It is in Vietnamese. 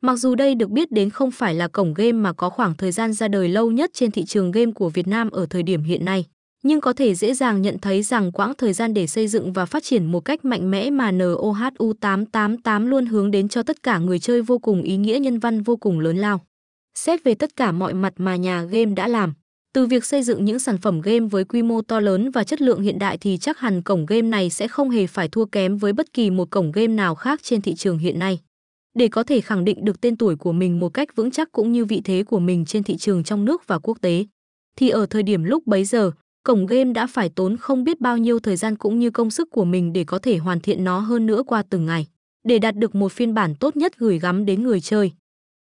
Mặc dù đây được biết đến không phải là cổng game mà có khoảng thời gian ra đời lâu nhất trên thị trường game của Việt Nam ở thời điểm hiện nay, nhưng có thể dễ dàng nhận thấy rằng quãng thời gian để xây dựng và phát triển một cách mạnh mẽ mà NOHU 888 luôn hướng đến cho tất cả người chơi vô cùng ý nghĩa nhân văn vô cùng lớn lao. Xét về tất cả mọi mặt mà nhà game đã làm, từ việc xây dựng những sản phẩm game với quy mô to lớn và chất lượng hiện đại thì chắc hẳn cổng game này sẽ không hề phải thua kém với bất kỳ một cổng game nào khác trên thị trường hiện nay. Để có thể khẳng định được tên tuổi của mình một cách vững chắc cũng như vị thế của mình trên thị trường trong nước và quốc tế, thì ở thời điểm lúc bấy giờ, cổng game đã phải tốn không biết bao nhiêu thời gian cũng như công sức của mình để có thể hoàn thiện nó hơn nữa qua từng ngày, để đạt được một phiên bản tốt nhất gửi gắm đến người chơi.